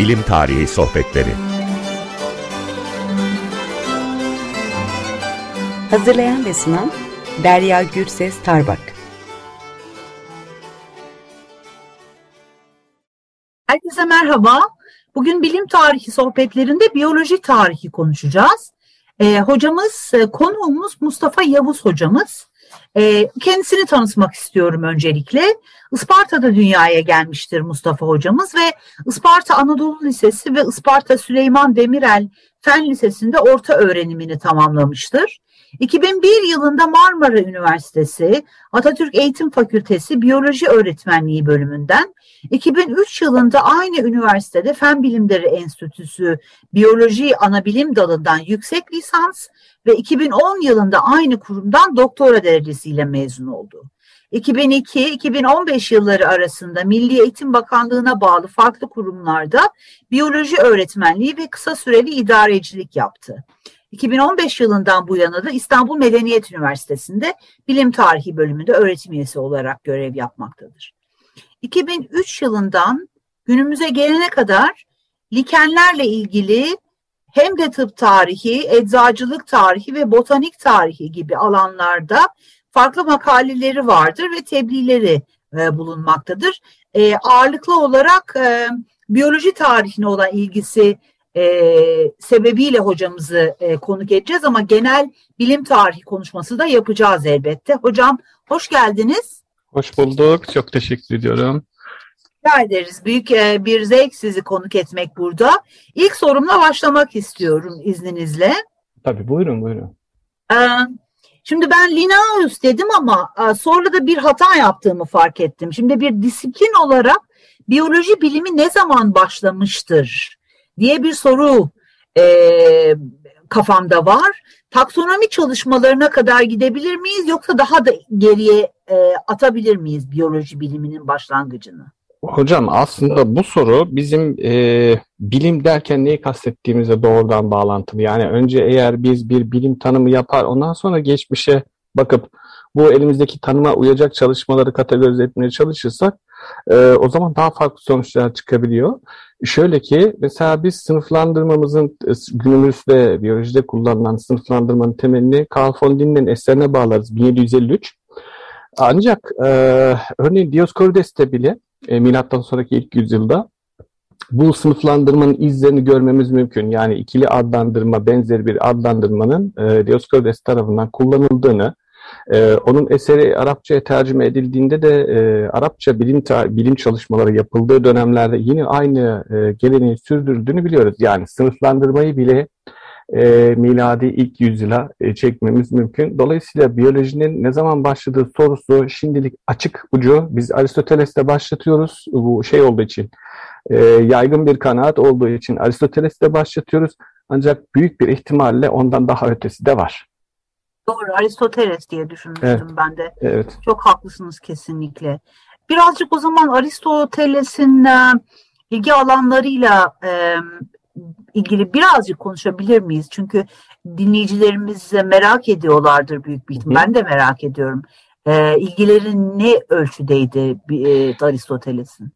Bilim Tarihi Sohbetleri Hazırlayan ve sunan Derya Gürses Tarbak Herkese merhaba. Bugün bilim tarihi sohbetlerinde biyoloji tarihi konuşacağız. Ee, hocamız, e, konuğumuz Mustafa Yavuz hocamız. Ee, kendisini tanıtmak istiyorum öncelikle. Isparta'da dünyaya gelmiştir Mustafa hocamız ve Isparta Anadolu Lisesi ve Isparta Süleyman Demirel Fen Lisesi'nde orta öğrenimini tamamlamıştır. 2001 yılında Marmara Üniversitesi Atatürk Eğitim Fakültesi Biyoloji Öğretmenliği bölümünden 2003 yılında aynı üniversitede Fen Bilimleri Enstitüsü Biyoloji Anabilim Dalı'ndan yüksek lisans ve 2010 yılında aynı kurumdan doktora derecesiyle mezun oldu. 2002-2015 yılları arasında Milli Eğitim Bakanlığı'na bağlı farklı kurumlarda biyoloji öğretmenliği ve kısa süreli idarecilik yaptı. 2015 yılından bu yana da İstanbul Medeniyet Üniversitesi'nde Bilim Tarihi bölümünde öğretim üyesi olarak görev yapmaktadır. 2003 yılından günümüze gelene kadar likenlerle ilgili hem de tıp tarihi, eczacılık tarihi ve botanik tarihi gibi alanlarda farklı makaleleri vardır ve tebliğleri e, bulunmaktadır. E, ağırlıklı olarak e, biyoloji tarihine olan ilgisi e, sebebiyle hocamızı e, konuk edeceğiz ama genel bilim tarihi konuşması da yapacağız elbette. Hocam hoş geldiniz. Hoş bulduk. Çok teşekkür ediyorum. Rica ederiz. Büyük e, bir zevk sizi konuk etmek burada. İlk sorumla başlamak istiyorum izninizle. Tabii buyurun buyurun. Ee, şimdi ben Linnaeus dedim ama e, sonra da bir hata yaptığımı fark ettim. Şimdi bir disiplin olarak biyoloji bilimi ne zaman başlamıştır diye bir soru e, kafamda var. Taksonomi çalışmalarına kadar gidebilir miyiz yoksa daha da geriye e, atabilir miyiz biyoloji biliminin başlangıcını? Hocam aslında bu soru bizim e, bilim derken neyi kastettiğimize doğrudan bağlantılı. Yani önce eğer biz bir bilim tanımı yapar ondan sonra geçmişe bakıp bu elimizdeki tanıma uyacak çalışmaları kategorize etmeye çalışırsak e, o zaman daha farklı sonuçlar çıkabiliyor. Şöyle ki mesela biz sınıflandırmamızın günümüzde biyolojide kullanılan sınıflandırmanın temelini Carl von Linné'nin eserine bağlarız 1753. Ancak e, örneğin Dioscorides'te bile e, milattan sonraki ilk yüzyılda bu sınıflandırmanın izlerini görmemiz mümkün. Yani ikili adlandırma benzeri bir adlandırmanın e, Dioscorides tarafından kullanıldığını, e, onun eseri Arapçaya tercüme edildiğinde de e, Arapça bilim bilim çalışmaları yapıldığı dönemlerde yine aynı e, geleneği sürdürdüğünü biliyoruz. Yani sınıflandırmayı bile e, miladi ilk yüzyıla e, çekmemiz mümkün. Dolayısıyla biyolojinin ne zaman başladığı sorusu şimdilik açık ucu. Biz Aristoteles'te başlatıyoruz bu şey olduğu için. E, yaygın bir kanaat olduğu için Aristoteles'te başlatıyoruz. Ancak büyük bir ihtimalle ondan daha ötesi de var. Doğru Aristoteles diye düşünmüştüm evet. ben de. Evet. Çok haklısınız kesinlikle. Birazcık o zaman Aristoteles'in e, ilgi alanlarıyla e, ilgili birazcık konuşabilir miyiz? Çünkü dinleyicilerimiz merak ediyorlardır büyük bir ihtimal. Ben de merak ediyorum. E, ilgileri ne ölçüdeydi e, Aristoteles'in?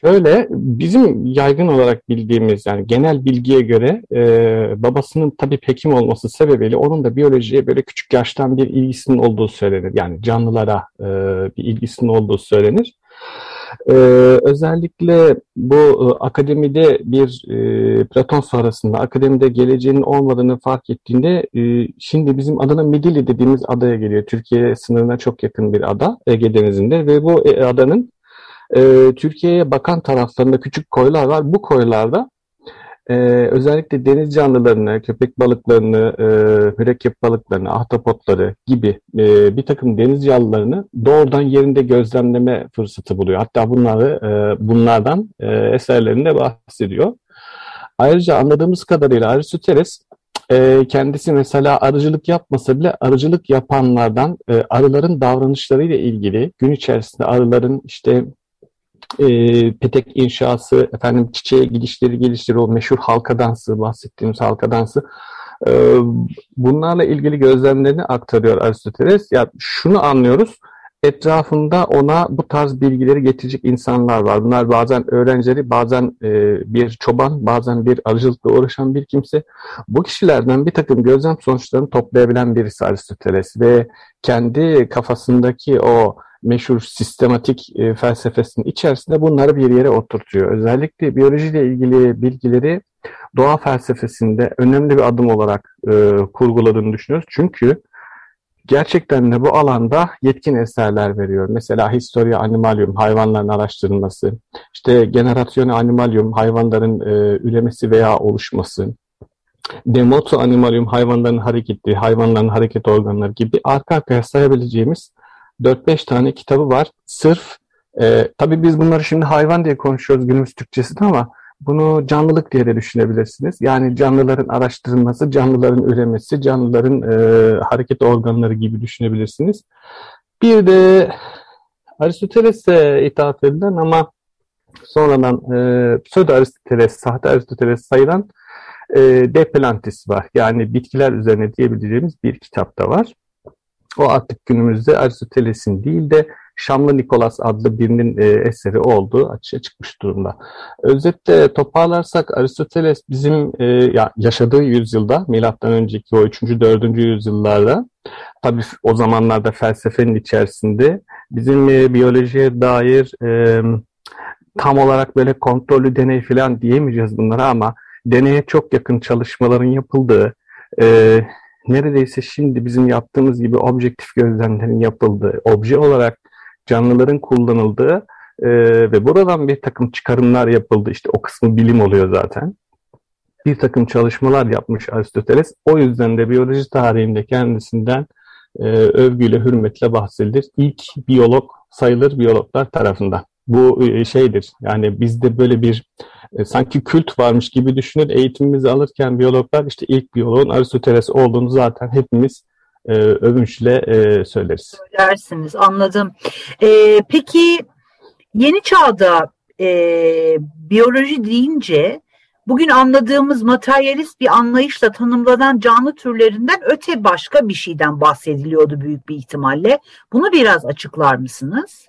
Şöyle bizim yaygın olarak bildiğimiz yani genel bilgiye göre e, babasının tabii hekim olması sebebiyle onun da biyolojiye böyle küçük yaştan bir ilgisinin olduğu söylenir. Yani canlılara e, bir ilgisinin olduğu söylenir. Ee, özellikle bu e, akademide bir e, Platon sonrasında akademide geleceğinin olmadığını fark ettiğinde e, şimdi bizim adına Midilli dediğimiz adaya geliyor. Türkiye sınırına çok yakın bir ada Ege Denizi'nde ve bu e, adanın e, Türkiye'ye bakan taraflarında küçük koylar var. Bu koylarda e, özellikle deniz canlılarını, köpek balıklarını, e, mürekkep balıklarını, ahtapotları gibi e, bir takım deniz canlılarını doğrudan yerinde gözlemleme fırsatı buluyor. Hatta bunları e, bunlardan e, eserlerinde bahsediyor. Ayrıca anladığımız kadarıyla Aristoteles e, kendisi mesela arıcılık yapmasa bile arıcılık yapanlardan e, arıların davranışlarıyla ilgili gün içerisinde arıların işte e, petek inşası, efendim çiçeğe gidişleri gelişleri, o meşhur halka dansı, bahsettiğimiz halka dansı e, bunlarla ilgili gözlemlerini aktarıyor Aristoteles. Ya şunu anlıyoruz, etrafında ona bu tarz bilgileri getirecek insanlar var. Bunlar bazen öğrencileri, bazen e, bir çoban, bazen bir arıcılıkla uğraşan bir kimse. Bu kişilerden bir takım gözlem sonuçlarını toplayabilen birisi Aristoteles ve kendi kafasındaki o meşhur sistematik e, felsefesinin içerisinde bunları bir yere oturtuyor. Özellikle biyolojiyle ilgili bilgileri doğa felsefesinde önemli bir adım olarak e, kurguladığını düşünüyoruz. Çünkü gerçekten de bu alanda yetkin eserler veriyor. Mesela Historia Animalium, hayvanların araştırılması, işte Generatione Animalium, hayvanların e, üremesi veya oluşması, Demoto Animalium, hayvanların hareketi, hayvanların hareket organları gibi arka arkaya sayabileceğimiz 4-5 tane kitabı var. Sırf, e, tabii biz bunları şimdi hayvan diye konuşuyoruz günümüz Türkçesinde ama bunu canlılık diye de düşünebilirsiniz. Yani canlıların araştırılması, canlıların üremesi, canlıların e, hareket organları gibi düşünebilirsiniz. Bir de Aristoteles'e ithaf edilen ama sonradan e, pseudo Aristoteles, sahte Aristoteles sayılan e, De Plantis var. Yani bitkiler üzerine diyebileceğimiz bir kitap da var. O artık günümüzde Aristoteles'in değil de Şamlı Nikolas adlı birinin e, eseri olduğu açığa çıkmış durumda. Özetle toparlarsak Aristoteles bizim e, ya, yaşadığı yüzyılda milattan önceki o 3. 4. yüzyıllarda tabii o zamanlarda felsefenin içerisinde bizim e, biyolojiye dair e, tam olarak böyle kontrollü deney falan diyemeyeceğiz bunlara ama deneye çok yakın çalışmaların yapıldığı e, neredeyse şimdi bizim yaptığımız gibi objektif gözlemlerin yapıldığı, obje olarak canlıların kullanıldığı e, ve buradan bir takım çıkarımlar yapıldı. İşte o kısmı bilim oluyor zaten. Bir takım çalışmalar yapmış Aristoteles. O yüzden de biyoloji tarihinde kendisinden e, övgüyle, hürmetle bahsedilir. İlk biyolog sayılır biyologlar tarafından. Bu e, şeydir. Yani bizde böyle bir e, sanki kült varmış gibi düşünür. Eğitimimizi alırken biyologlar işte ilk biyoloğun Aristoteles olduğunu zaten hepimiz e, övünçle e, söyleriz. Söylersiniz anladım. E, peki yeni çağda e, biyoloji deyince bugün anladığımız materyalist bir anlayışla tanımlanan canlı türlerinden öte başka bir şeyden bahsediliyordu büyük bir ihtimalle. Bunu biraz açıklar mısınız?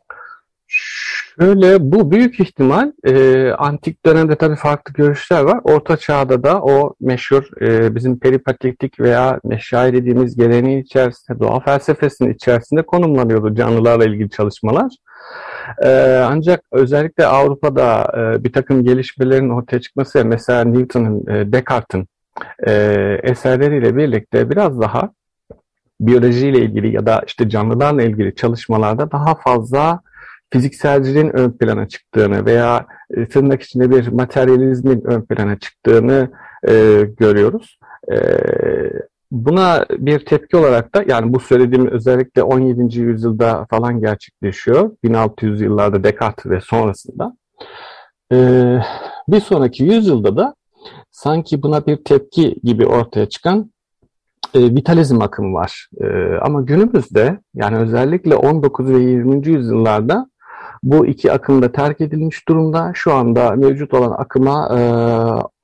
Şöyle bu büyük ihtimal e, antik dönemde tabii farklı görüşler var. Orta çağda da o meşhur e, bizim peripatiklik veya meşair dediğimiz geleneğin içerisinde, doğa felsefesinin içerisinde konumlanıyordu canlılarla ilgili çalışmalar. E, ancak özellikle Avrupa'da e, bir takım gelişmelerin ortaya çıkması, mesela Newton'un, e, Descartes'in e, eserleriyle birlikte biraz daha biyolojiyle ilgili ya da işte canlılarla ilgili çalışmalarda daha fazla fizikselciliğin ön plana çıktığını veya e, tırnak içinde bir materyalizmin ön plana çıktığını e, görüyoruz. E, buna bir tepki olarak da yani bu söylediğim özellikle 17. yüzyılda falan gerçekleşiyor. 1600 yıllarda Descartes ve sonrasında. E, bir sonraki yüzyılda da sanki buna bir tepki gibi ortaya çıkan e, vitalizm akımı var. E, ama günümüzde yani özellikle 19 ve 20. yüzyıllarda bu iki akım da terk edilmiş durumda. Şu anda mevcut olan akıma e,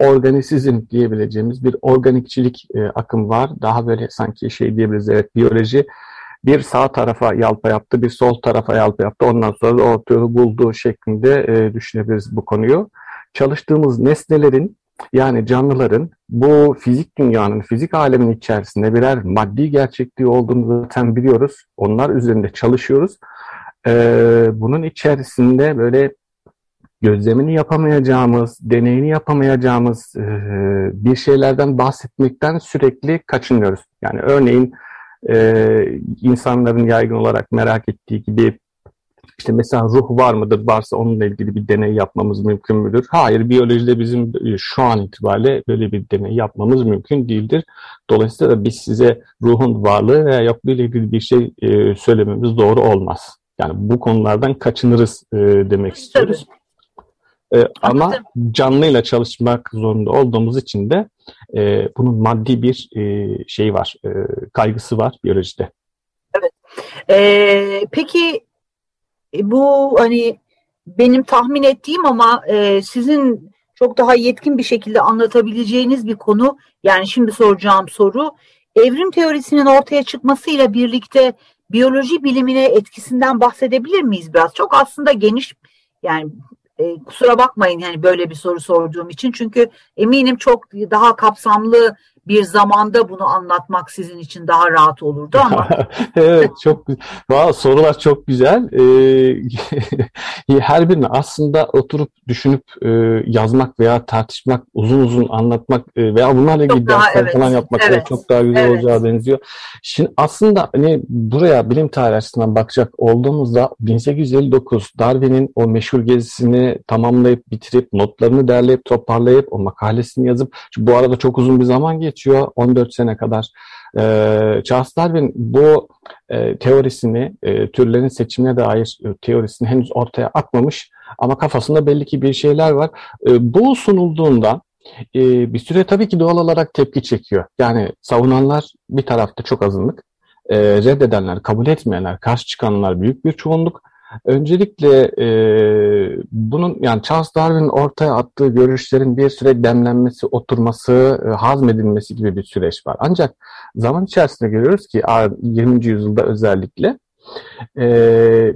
organisizm diyebileceğimiz bir organikçilik e, akım var. Daha böyle sanki şey diyebiliriz evet biyoloji bir sağ tarafa yalpa yaptı, bir sol tarafa yalpa yaptı. Ondan sonra da orta yolu bulduğu şeklinde e, düşünebiliriz bu konuyu. Çalıştığımız nesnelerin yani canlıların bu fizik dünyanın, fizik alemin içerisinde birer maddi gerçekliği olduğunu zaten biliyoruz. Onlar üzerinde çalışıyoruz. Ee, bunun içerisinde böyle gözlemini yapamayacağımız, deneyini yapamayacağımız e, bir şeylerden bahsetmekten sürekli kaçınıyoruz. Yani örneğin e, insanların yaygın olarak merak ettiği gibi işte mesela ruh var mıdır? Varsa onunla ilgili bir deney yapmamız mümkün müdür? Hayır, biyolojide bizim e, şu an itibariyle böyle bir deney yapmamız mümkün değildir. Dolayısıyla biz size ruhun varlığı veya yokluğu ile ilgili bir şey e, söylememiz doğru olmaz. Yani bu konulardan kaçınırız e, demek istiyoruz. E, ama canlıyla çalışmak zorunda olduğumuz için de e, bunun maddi bir e, şey var, e, kaygısı var biyolojide. Evet. E, peki e, bu hani benim tahmin ettiğim ama e, sizin çok daha yetkin bir şekilde anlatabileceğiniz bir konu. Yani şimdi soracağım soru evrim teorisinin ortaya çıkmasıyla birlikte biyoloji bilimine etkisinden bahsedebilir miyiz biraz? Çok aslında geniş yani e, kusura bakmayın yani böyle bir soru sorduğum için çünkü eminim çok daha kapsamlı bir zamanda bunu anlatmak sizin için daha rahat olurdu ama. evet çok Vallahi sorular çok güzel. Ee, her birini aslında oturup düşünüp e, yazmak veya tartışmak, uzun uzun anlatmak e, veya bunlarla ilgili dersler evet, falan yapmak evet, çok daha güzel evet. olacağı benziyor. Şimdi aslında hani buraya bilim tarihi açısından bakacak olduğumuzda 1859 Darwin'in o meşhur gezisini tamamlayıp bitirip notlarını derleyip toparlayıp o makalesini yazıp bu arada çok uzun bir zaman geçti geçiyor 14 sene kadar. E, Charles Darwin bu e, teorisini, e, türlerin seçimine dair e, teorisini henüz ortaya atmamış ama kafasında belli ki bir şeyler var. E, bu sunulduğunda e, bir süre tabii ki doğal olarak tepki çekiyor. Yani savunanlar bir tarafta çok azınlık, e, reddedenler, kabul etmeyenler, karşı çıkanlar büyük bir çoğunluk. Öncelikle e, bunun yani Charles Darwin'in ortaya attığı görüşlerin bir süre demlenmesi, oturması, e, hazmedilmesi gibi bir süreç var. Ancak zaman içerisinde görüyoruz ki 20. yüzyılda özellikle e,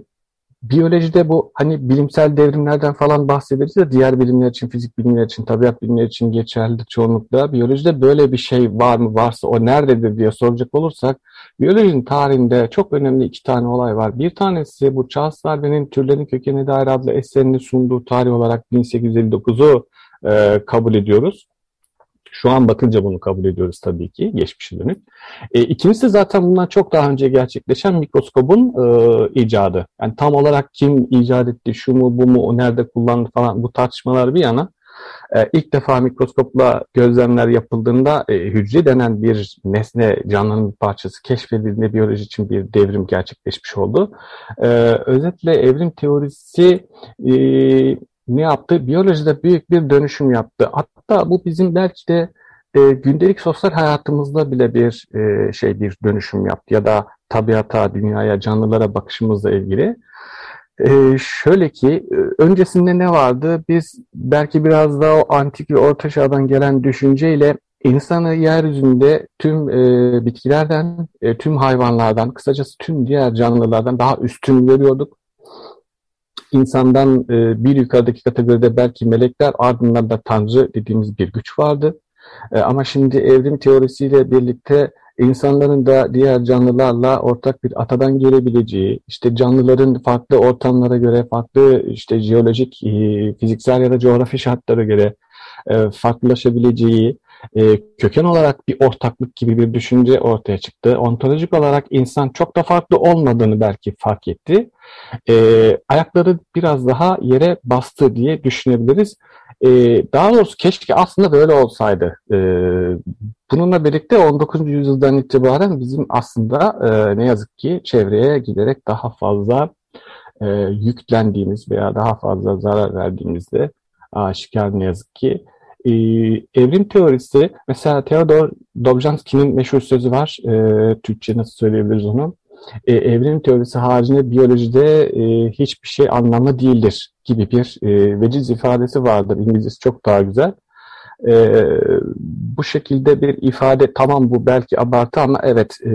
biyolojide bu hani bilimsel devrimlerden falan bahsederiz de diğer bilimler için, fizik bilimler için, tabiat bilimler için geçerli çoğunlukla. Biyolojide böyle bir şey var mı? Varsa o nerededir diye soracak olursak biyolojinin tarihinde çok önemli iki tane olay var. Bir tanesi bu Charles Darwin'in Türlerin Kökeni Dair adlı eserini sunduğu tarih olarak 1859'u e, kabul ediyoruz. Şu an bakınca bunu kabul ediyoruz tabii ki geçmişe dönük. E, ikincisi zaten bundan çok daha önce gerçekleşen mikroskobun e, icadı. Yani tam olarak kim icat etti, şu mu bu mu, o nerede kullandı falan bu tartışmalar bir yana. E, ilk defa mikroskopla gözlemler yapıldığında e, hücre denen bir nesne canlının bir parçası keşfedildiğinde biyoloji için bir devrim gerçekleşmiş oldu. E, özetle evrim teorisi e, ne yaptı? Biyolojide büyük bir dönüşüm yaptı. Hatta bu bizim belki de e, gündelik sosyal hayatımızda bile bir e, şey bir dönüşüm yaptı ya da tabiata, dünyaya, canlılara bakışımızla ilgili. E, şöyle ki e, öncesinde ne vardı? Biz belki biraz daha o antik ve orta çağdan gelen düşünceyle insanı yeryüzünde tüm e, bitkilerden, e, tüm hayvanlardan, kısacası tüm diğer canlılardan daha üstün görüyorduk insandan e, bir yukarıdaki kategoride belki melekler ardından da tanrı dediğimiz bir güç vardı. E, ama şimdi evrim teorisiyle birlikte insanların da diğer canlılarla ortak bir atadan gelebileceği, işte canlıların farklı ortamlara göre, farklı işte jeolojik, e, fiziksel ya da coğrafi şartlara göre e, farklılaşabileceği, e, köken olarak bir ortaklık gibi bir düşünce ortaya çıktı. Ontolojik olarak insan çok da farklı olmadığını belki fark etti. E, ayakları biraz daha yere bastı diye düşünebiliriz. E, daha doğrusu keşke aslında böyle olsaydı. E, bununla birlikte 19. yüzyıldan itibaren bizim aslında e, ne yazık ki çevreye giderek daha fazla e, yüklendiğimiz veya daha fazla zarar verdiğimizde aşikar ne yazık ki e, evrim teorisi mesela Theodor Dobzhansky'nin meşhur sözü var. E, Türkçe nasıl söyleyebiliriz onu? E, evrim teorisi haricinde biyolojide e, hiçbir şey anlamlı değildir gibi bir e, veciz ifadesi vardır. İngilizcesi çok daha güzel. E, bu şekilde bir ifade tamam bu belki abartı ama evet e,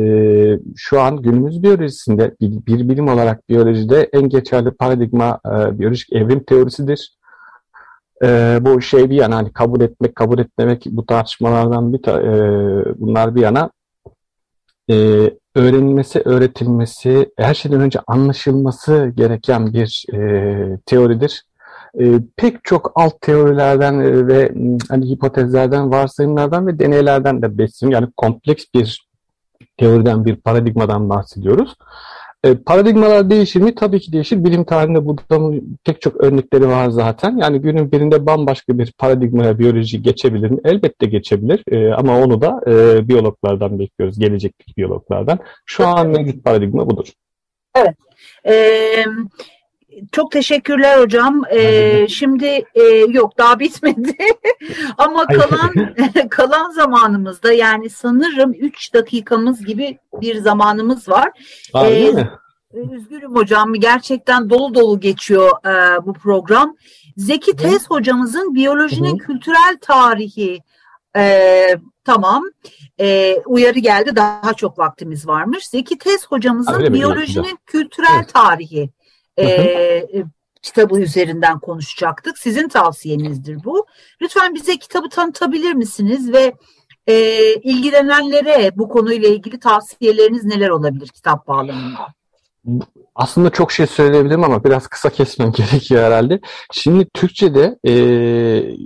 şu an günümüz biyolojisinde bir, bir bilim olarak biyolojide en geçerli paradigma e, biyolojik evrim teorisidir e, bu şey bir yana hani kabul etmek, kabul etmemek bu tartışmalardan bir e, bunlar bir yana e, öğrenilmesi, öğretilmesi, her şeyden önce anlaşılması gereken bir e, teoridir. E, pek çok alt teorilerden e, ve hani hipotezlerden, varsayımlardan ve deneylerden de besleniyor. Yani kompleks bir teoriden, bir paradigmadan bahsediyoruz. E, paradigmalar değişir mi? Tabii ki değişir. Bilim tarihinde bunun pek çok örnekleri var zaten. Yani günün birinde bambaşka bir paradigmaya biyoloji geçebilir mi? Elbette geçebilir. E, ama onu da e, biyologlardan bekliyoruz. Gelecekteki biyologlardan. Şu an mevcut paradigma budur. Evet. Ee, çok teşekkürler hocam. Ee, şimdi e, yok daha bitmedi ama kalan kalan zamanımızda yani sanırım 3 dakikamız gibi bir zamanımız var. Aa, ee, Üzgünüm hocam gerçekten dolu dolu geçiyor e, bu program. Zeki Tez hocamızın biyolojinin Hı-hı. kültürel tarihi e, Tamam. Ee, uyarı geldi. Daha çok vaktimiz varmış. Zeki Tez hocamızın mi? biyolojinin Güzel. kültürel Evet. tarihi. E, kitabı üzerinden konuşacaktık. Sizin tavsiyenizdir bu. Lütfen bize kitabı tanıtabilir misiniz ve e, ilgilenenlere bu konuyla ilgili tavsiyeleriniz neler olabilir kitap bağlamında? Aslında çok şey söyleyebilirim ama biraz kısa kesmem gerekiyor herhalde. Şimdi Türkçe'de e,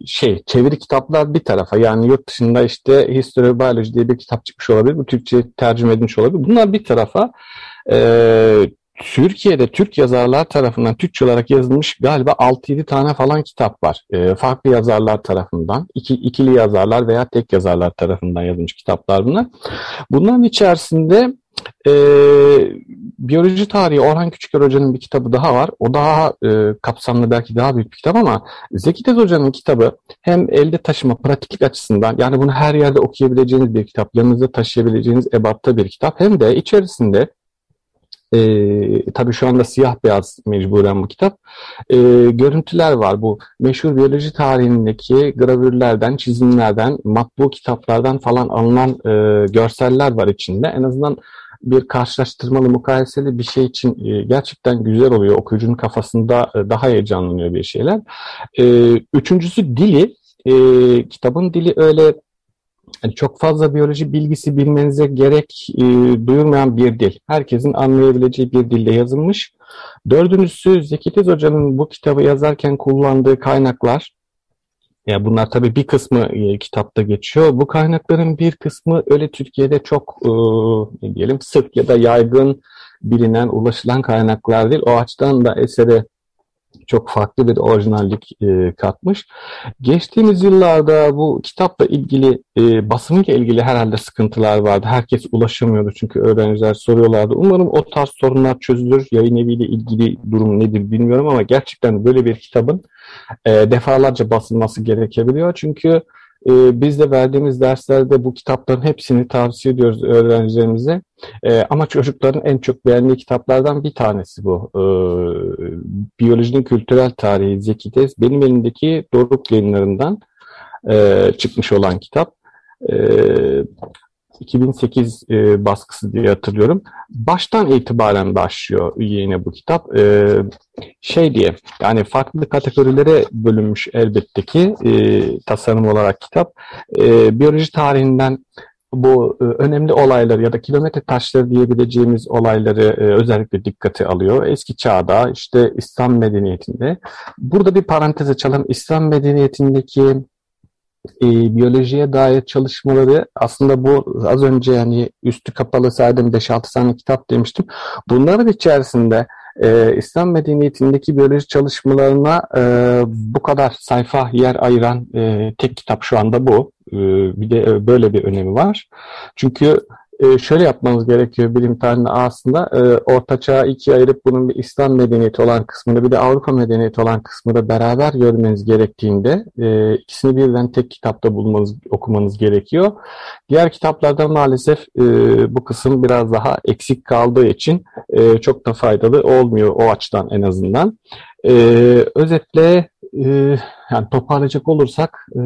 şey çeviri kitaplar bir tarafa yani yurt dışında işte History of Biology diye bir kitap çıkmış olabilir. Bu Türkçe'ye tercüme edilmiş olabilir. Bunlar bir tarafa e, Türkiye'de Türk yazarlar tarafından Türkçe olarak yazılmış galiba 6-7 tane falan kitap var. E, farklı yazarlar tarafından, iki, ikili yazarlar veya tek yazarlar tarafından yazılmış kitaplar bunlar. Bunların içerisinde e, biyoloji tarihi Orhan Küçüker Hoca'nın bir kitabı daha var. O daha e, kapsamlı belki daha büyük bir kitap ama Zeki Tez Hoca'nın kitabı hem elde taşıma pratiklik açısından yani bunu her yerde okuyabileceğiniz bir kitap, yanınızda taşıyabileceğiniz ebatta bir kitap hem de içerisinde e, tabii şu anda siyah beyaz mecburen bu kitap. E, görüntüler var. Bu meşhur biyoloji tarihindeki gravürlerden, çizimlerden, matbu kitaplardan falan alınan e, görseller var içinde. En azından bir karşılaştırmalı, mukayeseli bir şey için e, gerçekten güzel oluyor. Okuyucunun kafasında e, daha heyecanlanıyor bir şeyler. E, üçüncüsü dili. E, kitabın dili öyle yani çok fazla biyoloji bilgisi bilmenize gerek e, duyurmayan bir dil. Herkesin anlayabileceği bir dilde yazılmış. Dördüncüsü Zeki Tez Hoca'nın bu kitabı yazarken kullandığı kaynaklar. Ya bunlar tabii bir kısmı e, kitapta geçiyor. Bu kaynakların bir kısmı öyle Türkiye'de çok e, ne diyelim sık ya da yaygın bilinen, ulaşılan kaynaklar değil. O açıdan da esere çok farklı bir orijinallik e, katmış. Geçtiğimiz yıllarda bu kitapla ilgili, e, basımıyla ilgili herhalde sıkıntılar vardı. Herkes ulaşamıyordu çünkü öğrenciler soruyorlardı. Umarım o tarz sorunlar çözülür. Yayın eviyle ilgili durum nedir bilmiyorum ama gerçekten böyle bir kitabın e, defalarca basılması gerekebiliyor. Çünkü e, biz de verdiğimiz derslerde bu kitapların hepsini tavsiye ediyoruz öğrencilerimize. E, ama çocukların en çok beğendiği kitaplardan bir tanesi bu. E, Biyolojinin Kültürel Tarihi Zeki Tez. Benim elimdeki Doruk yayınlarından e, çıkmış olan kitap. E, 2008 e, baskısı diye hatırlıyorum. Baştan itibaren başlıyor yine bu kitap. E, şey diye yani farklı kategorilere bölünmüş elbette ki e, tasarım olarak kitap. E, biyoloji tarihinden bu e, önemli olayları ya da kilometre taşları diyebileceğimiz olayları e, özellikle dikkate alıyor. Eski çağda işte İslam medeniyetinde. Burada bir parantez açalım. İslam medeniyetindeki e, biyolojiye dair çalışmaları aslında bu az önce yani üstü kapalı saydım 5-6 tane kitap demiştim. Bunların içerisinde e, İslam medeniyetindeki biyoloji çalışmalarına e, bu kadar sayfa yer ayıran e, tek kitap şu anda bu. E, bir de e, böyle bir önemi var. Çünkü e, şöyle yapmanız gerekiyor bilim tarihinde aslında e, Orta Çağ'ı ikiye ayırıp bunun bir İslam medeniyeti olan kısmını bir de Avrupa medeniyeti olan kısmını beraber görmeniz gerektiğinde e, ikisini birden tek kitapta bulmanız, okumanız gerekiyor. Diğer kitaplarda maalesef e, bu kısım biraz daha eksik kaldığı için e, çok da faydalı olmuyor o açıdan en azından. E, özetle e, yani toparlayacak olursak e,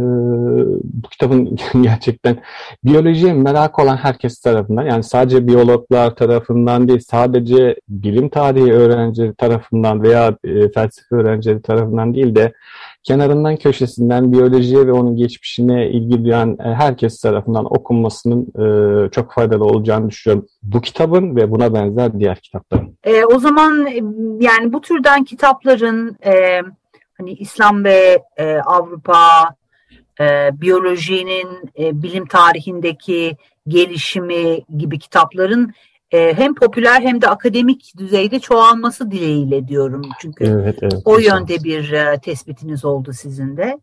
bu kitabın gerçekten biyolojiye merak olan herkes tarafından yani sadece biyologlar tarafından değil sadece bilim tarihi öğrencileri tarafından veya e, felsefe öğrencileri tarafından değil de kenarından köşesinden biyolojiye ve onun geçmişine ilgi duyan e, herkes tarafından okunmasının e, çok faydalı olacağını düşünüyorum. Bu kitabın ve buna benzer diğer kitapların. E, o zaman e, yani bu türden kitapların e, hani İslam ve e, Avrupa e, biyolojinin e, bilim tarihindeki gelişimi gibi kitapların e, hem popüler hem de akademik düzeyde çoğalması dileğiyle diyorum. Çünkü evet, evet, o yönde bir e, tespitiniz oldu sizin de.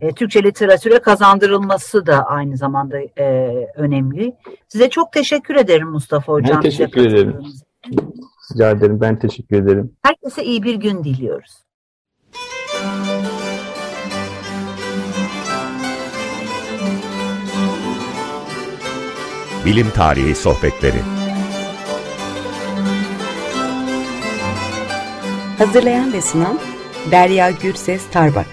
E, Türkçe literatüre kazandırılması da aynı zamanda e, önemli. Size çok teşekkür ederim Mustafa Hocam. Ben teşekkür ederim. Rica ederim. Ben teşekkür ederim. Herkese iyi bir gün diliyoruz. Bilim Tarihi Sohbetleri. Hazırlayan ve sunan Derya Gürses Tarbak